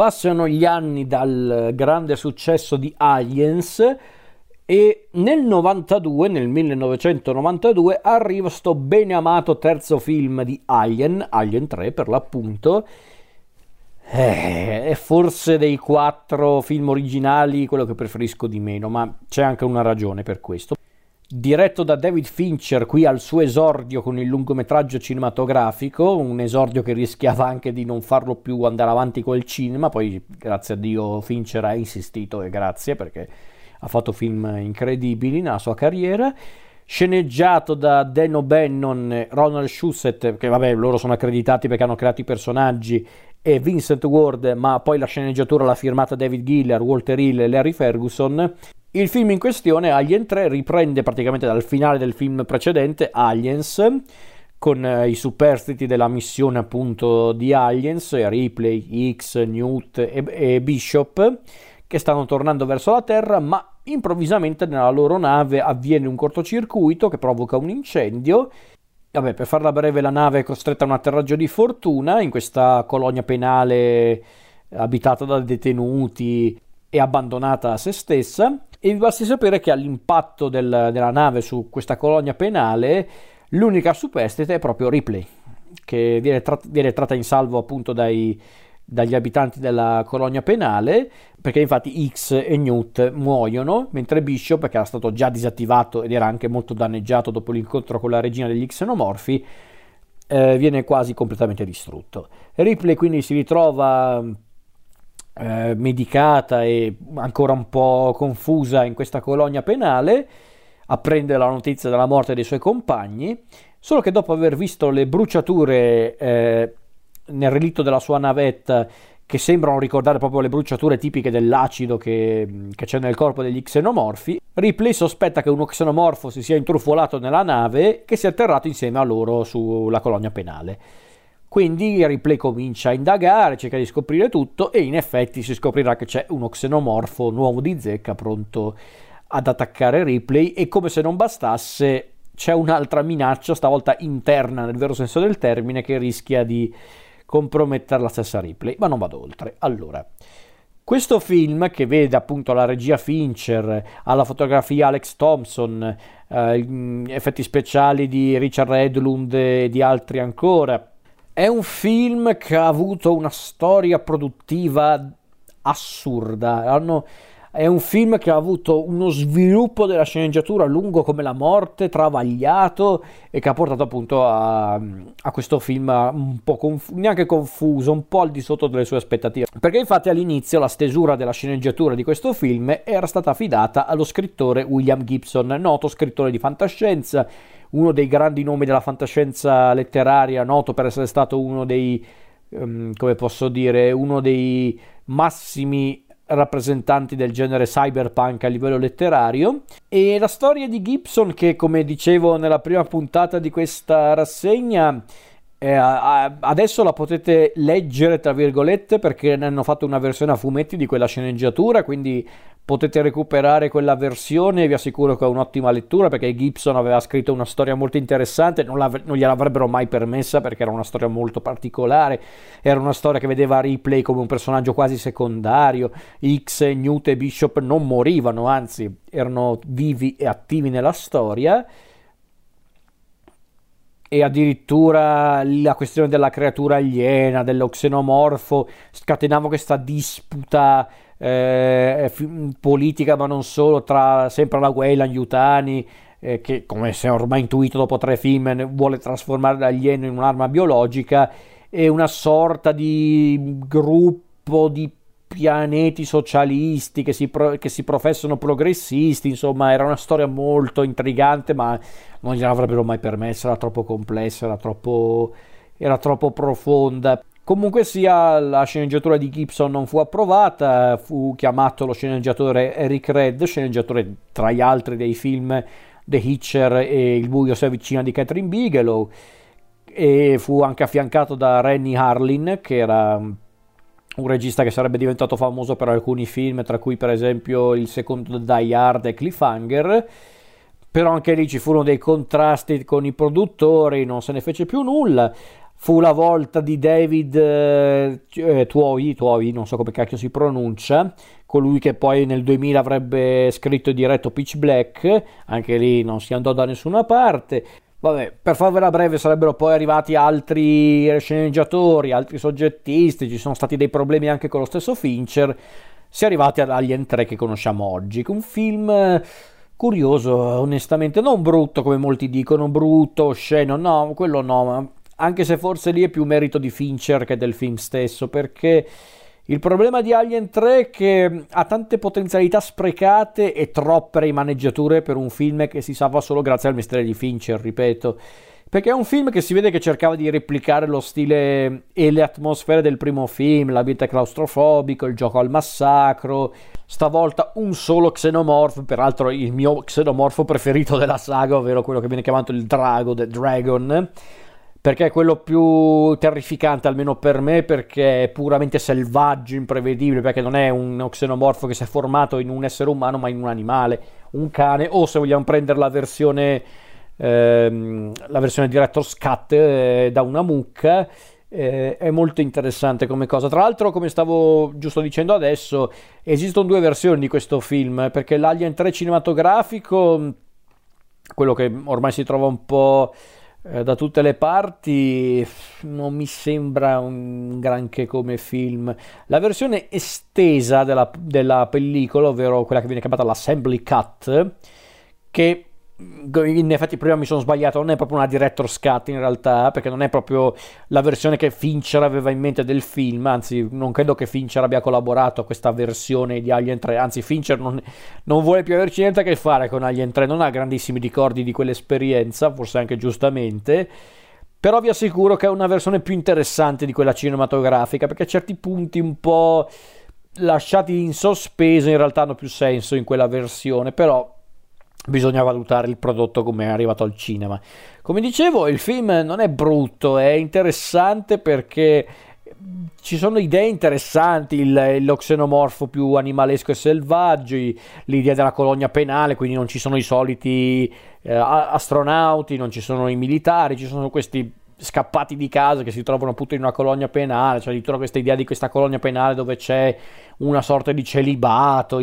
Passano gli anni dal grande successo di Aliens e nel 92, nel 1992, arriva sto bene amato terzo film di Alien, Alien 3 per l'appunto. Eh, è forse dei quattro film originali quello che preferisco di meno, ma c'è anche una ragione per questo diretto da David Fincher qui al suo esordio con il lungometraggio cinematografico, un esordio che rischiava anche di non farlo più andare avanti col cinema, poi grazie a Dio Fincher ha insistito e grazie perché ha fatto film incredibili nella sua carriera. Sceneggiato da Dan O'Bannon, Ronald Shusett, che vabbè loro sono accreditati perché hanno creato i personaggi, e Vincent Ward, ma poi la sceneggiatura l'ha firmata David Giller, Walter Hill e Larry Ferguson. Il film in questione, Alien 3, riprende praticamente dal finale del film precedente, Aliens, con eh, i superstiti della missione appunto di Aliens, Ripley, X, Newt e, e Bishop, che stanno tornando verso la Terra, ma improvvisamente nella loro nave avviene un cortocircuito che provoca un incendio. Vabbè, per farla breve, la nave è costretta a un atterraggio di fortuna in questa colonia penale abitata da detenuti e abbandonata a se stessa e vi basti sapere che all'impatto del, della nave su questa colonia penale l'unica superstite è proprio Ripley, che viene, tra- viene tratta in salvo appunto dai, dagli abitanti della colonia penale, perché infatti X e Newt muoiono, mentre Bishop, che era stato già disattivato ed era anche molto danneggiato dopo l'incontro con la regina degli xenomorfi, eh, viene quasi completamente distrutto. Ripley quindi si ritrova eh, medicata e ancora un po' confusa in questa colonia penale, apprende la notizia della morte dei suoi compagni, solo che dopo aver visto le bruciature eh, nel relitto della sua navetta che sembrano ricordare proprio le bruciature tipiche dell'acido che, che, c'è nel corpo degli xenomorfi, Ripley sospetta che uno xenomorfo si sia intrufolato nella nave che sia atterrato insieme a loro sulla colonia penale. Quindi Ripley comincia a indagare, cerca di scoprire tutto e in effetti si scoprirà che c'è uno xenomorfo nuovo di zecca pronto ad attaccare Ripley e come se non bastasse c'è un'altra minaccia, stavolta interna nel vero senso del termine, che rischia di compromettere la stessa Ripley, ma non vado oltre. Allora, questo film che vede appunto la regia Fincher, alla fotografia Alex Thompson, eh, effetti speciali di Richard Edlund e di altri ancora, è un film che ha avuto una storia produttiva assurda. Hanno, è un film che ha avuto uno sviluppo della sceneggiatura lungo come la morte, travagliato e che ha portato appunto a, a questo film un po' conf- neanche confuso, un po' al di sotto delle sue aspettative. Perché infatti all'inizio la stesura della sceneggiatura di questo film era stata affidata allo scrittore William Gibson, noto scrittore di fantascienza uno dei grandi nomi della fantascienza letteraria, noto per essere stato uno dei, um, come posso dire, uno dei massimi rappresentanti del genere cyberpunk a livello letterario. E la storia di Gibson che come dicevo nella prima puntata di questa rassegna eh, adesso la potete leggere tra virgolette perché ne hanno fatto una versione a fumetti di quella sceneggiatura quindi potete recuperare quella versione, vi assicuro che è un'ottima lettura perché Gibson aveva scritto una storia molto interessante, non, non gliel'avrebbero mai permessa perché era una storia molto particolare, era una storia che vedeva Ripley come un personaggio quasi secondario, X, Newt e Bishop non morivano, anzi erano vivi e attivi nella storia e addirittura la questione della creatura aliena, dello xenomorfo, scatenava questa disputa eh, politica, ma non solo, tra sempre la Weyland, Yutani, eh, che come si è ormai intuito dopo tre film vuole trasformare l'alieno in un'arma biologica, e una sorta di gruppo di pianeti socialisti che si, pro- che si, professano progressisti, insomma era una storia molto intrigante ma non gliel'avrebbero mai permessa, era troppo complessa, era troppo, era troppo profonda. Comunque sia, la sceneggiatura di Gibson non fu approvata, fu chiamato lo sceneggiatore Eric Red, sceneggiatore tra gli altri dei film The Hitcher e Il buio si avvicina di Catherine Bigelow, e fu anche affiancato da Rennie Harlin, che era un regista che sarebbe diventato famoso per alcuni film, tra cui per esempio il secondo Die Hard e Cliffhanger, però anche lì ci furono dei contrasti con i produttori, non se ne fece più nulla. fu la volta di David eh, eh Tuohi, Tuohi, non so come cacchio si pronuncia, colui che poi nel 2000 avrebbe scritto e diretto Pitch Black, anche lì non si andò da nessuna parte. Vabbè, per farvela breve sarebbero poi arrivati altri sceneggiatori, altri soggettisti, ci sono stati dei problemi anche con lo stesso Fincher, si è arrivati ad Alien 3 che conosciamo oggi, un film curioso, onestamente, non brutto come molti dicono, brutto, osceno, no, quello no, anche se forse lì è più merito di Fincher che del film stesso, perché il problema di Alien 3 è che ha tante potenzialità sprecate e troppe rimaneggiature per un film che si salva solo grazie al mestiere di Fincher, ripeto. Perché è un film che si vede che cercava di replicare lo stile e le atmosfere del primo film, l'ambiente claustrofobico, il gioco al massacro. Stavolta un solo xenomorfo, peraltro il mio xenomorfo preferito della saga, ovvero quello che viene chiamato il Drago, The Dragon perché è quello più terrificante almeno per me perché è puramente selvaggio, imprevedibile, perché non è un xenomorfo che si è formato in un essere umano ma in un animale, un cane o se vogliamo prendere la versione ehm, la versione Director's Cut eh, da una mucca eh, è molto interessante come cosa. Tra l'altro, come stavo giusto dicendo adesso, esistono due versioni di questo film perché l'Alien 3 cinematografico, quello che ormai si trova un po' Eh, da tutte le parti non mi sembra un granché come film. La versione estesa della, della pellicola, ovvero quella che viene chiamata l'Assembly Cut, che in effetti prima mi sono sbagliato, non è proprio una director's cut in realtà, perché non è proprio la versione che Fincher aveva in mente del film, anzi non credo che Fincher abbia collaborato a questa versione di Alien 3, anzi Fincher non, non vuole più averci niente a che fare con Alien 3, non ha grandissimi ricordi di quell'esperienza, forse anche giustamente, però vi assicuro che è una versione più interessante di quella cinematografica, perché certi punti un po' lasciati in sospeso in realtà hanno più senso in quella versione, però bisogna valutare il prodotto come è arrivato al cinema. Come dicevo, il film non è brutto, è interessante perché ci sono idee interessanti, il, lo xenomorfo più animalesco e selvaggio, l'idea della colonia penale, quindi non ci sono i soliti eh, astronauti, non ci sono i militari, ci sono questi scappati di casa che si trovano appunto in una colonia penale, cioè addirittura questa idea di questa colonia penale dove c'è una sorta di celibato,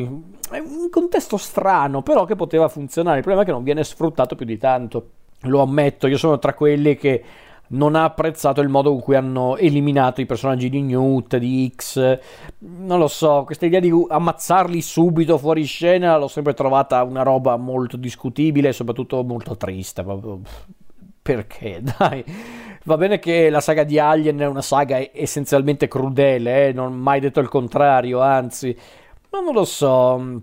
è un contesto strano però che poteva funzionare, il problema è che non viene sfruttato più di tanto, lo ammetto, io sono tra quelli che non ha apprezzato il modo in cui hanno eliminato i personaggi di Newt, di X, non lo so, questa idea di ammazzarli subito fuori scena l'ho sempre trovata una roba molto discutibile e soprattutto molto triste, perché? Dai. Va bene che la saga di Alien è una saga essenzialmente crudele, eh? non ho mai detto il contrario, anzi, ma non lo so.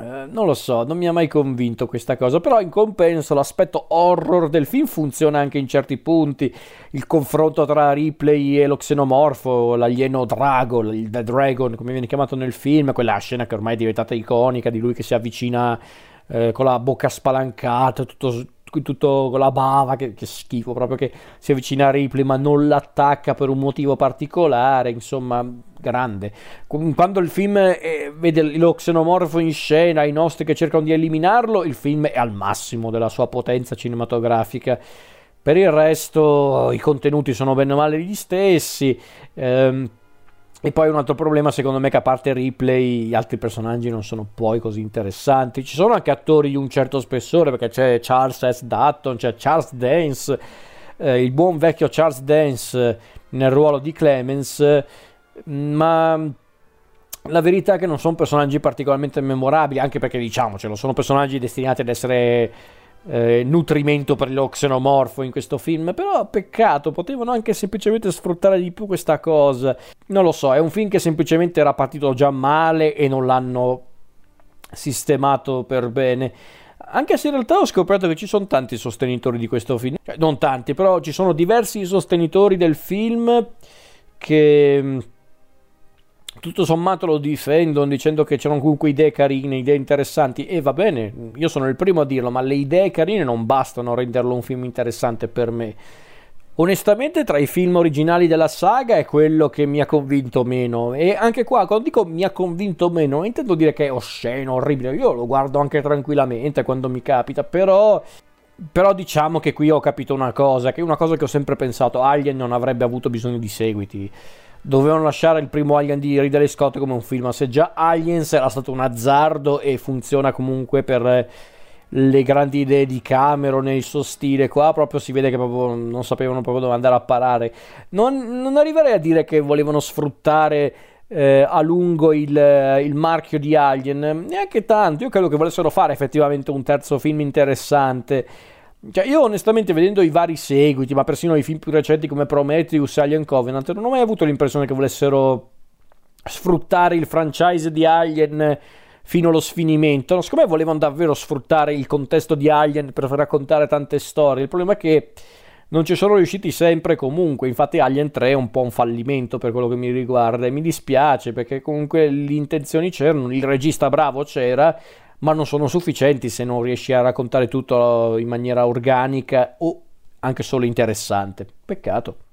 Eh, non lo so, non mi ha mai convinto questa cosa, però in compenso l'aspetto horror del film funziona anche in certi punti. Il confronto tra Ripley e lo xenomorfo, l'alieno Drago, il The Dragon, come viene chiamato nel film, quella scena che ormai è diventata iconica di lui che si avvicina eh, con la bocca spalancata, tutto tutto con la bava, che, che, schifo, proprio che si avvicina a Ripley ma non l'attacca per un motivo particolare, insomma, grande. Quando il film è, vede lo xenomorfo in scena, i nostri che cercano di eliminarlo, il film è al massimo della sua potenza cinematografica. Per il resto i contenuti sono bene o male gli stessi. Ehm, e poi un altro problema, secondo me, che a parte Ripley, gli altri personaggi non sono poi così interessanti. Ci sono anche attori di un certo spessore, perché c'è Charles S. Dutton, c'è Charles Dance, eh, il buon vecchio Charles Dance nel ruolo di Clemens, ma la verità è che non sono personaggi particolarmente memorabili, anche perché diciamocelo, sono personaggi destinati ad essere eh, nutrimento per lo xenomorfo in questo film, però peccato, potevano anche semplicemente sfruttare di più questa cosa. Non lo so, è un film che semplicemente era partito già male e non l'hanno sistemato per bene. Anche se in realtà ho scoperto che ci sono tanti sostenitori di questo film, cioè, non tanti, però ci sono diversi sostenitori del film che tutto sommato lo difendono dicendo che c'erano comunque idee carine, idee interessanti e va bene, io sono il primo a dirlo, ma le idee carine non bastano a renderlo un film interessante per me. Onestamente tra i film originali della saga è quello che mi ha convinto meno e anche qua quando dico mi ha convinto meno intendo dire che è osceno, orribile, io lo guardo anche tranquillamente quando mi capita, però Però diciamo che qui ho capito una cosa, che è una cosa che ho sempre pensato, Alien non avrebbe avuto bisogno di seguiti. Dovevano lasciare il primo Alien di Ridley Scott come un film, se già Aliens era stato un azzardo e funziona comunque per le grandi idee di Cameron e il suo stile qua proprio si vede che proprio non sapevano proprio dove andare a parare. Non, non arriverei a dire che volevano sfruttare eh, a lungo il, il, marchio di Alien neanche tanto. Io credo che volessero fare effettivamente un terzo film interessante cioè, io onestamente vedendo i vari seguiti ma persino i film più recenti come Prometheus e Alien Covenant non ho mai avuto l'impressione che volessero sfruttare il franchise di Alien fino allo sfinimento. No, secondo me volevano davvero sfruttare il contesto di Alien per raccontare tante storie. Il problema è che non ci sono riusciti sempre comunque. Infatti, Alien 3 è un po' un fallimento per quello che mi riguarda. E mi dispiace perché comunque le intenzioni c'erano, il regista bravo c'era, ma non sono sufficienti se non riesci a raccontare tutto in maniera organica o anche solo interessante. Peccato.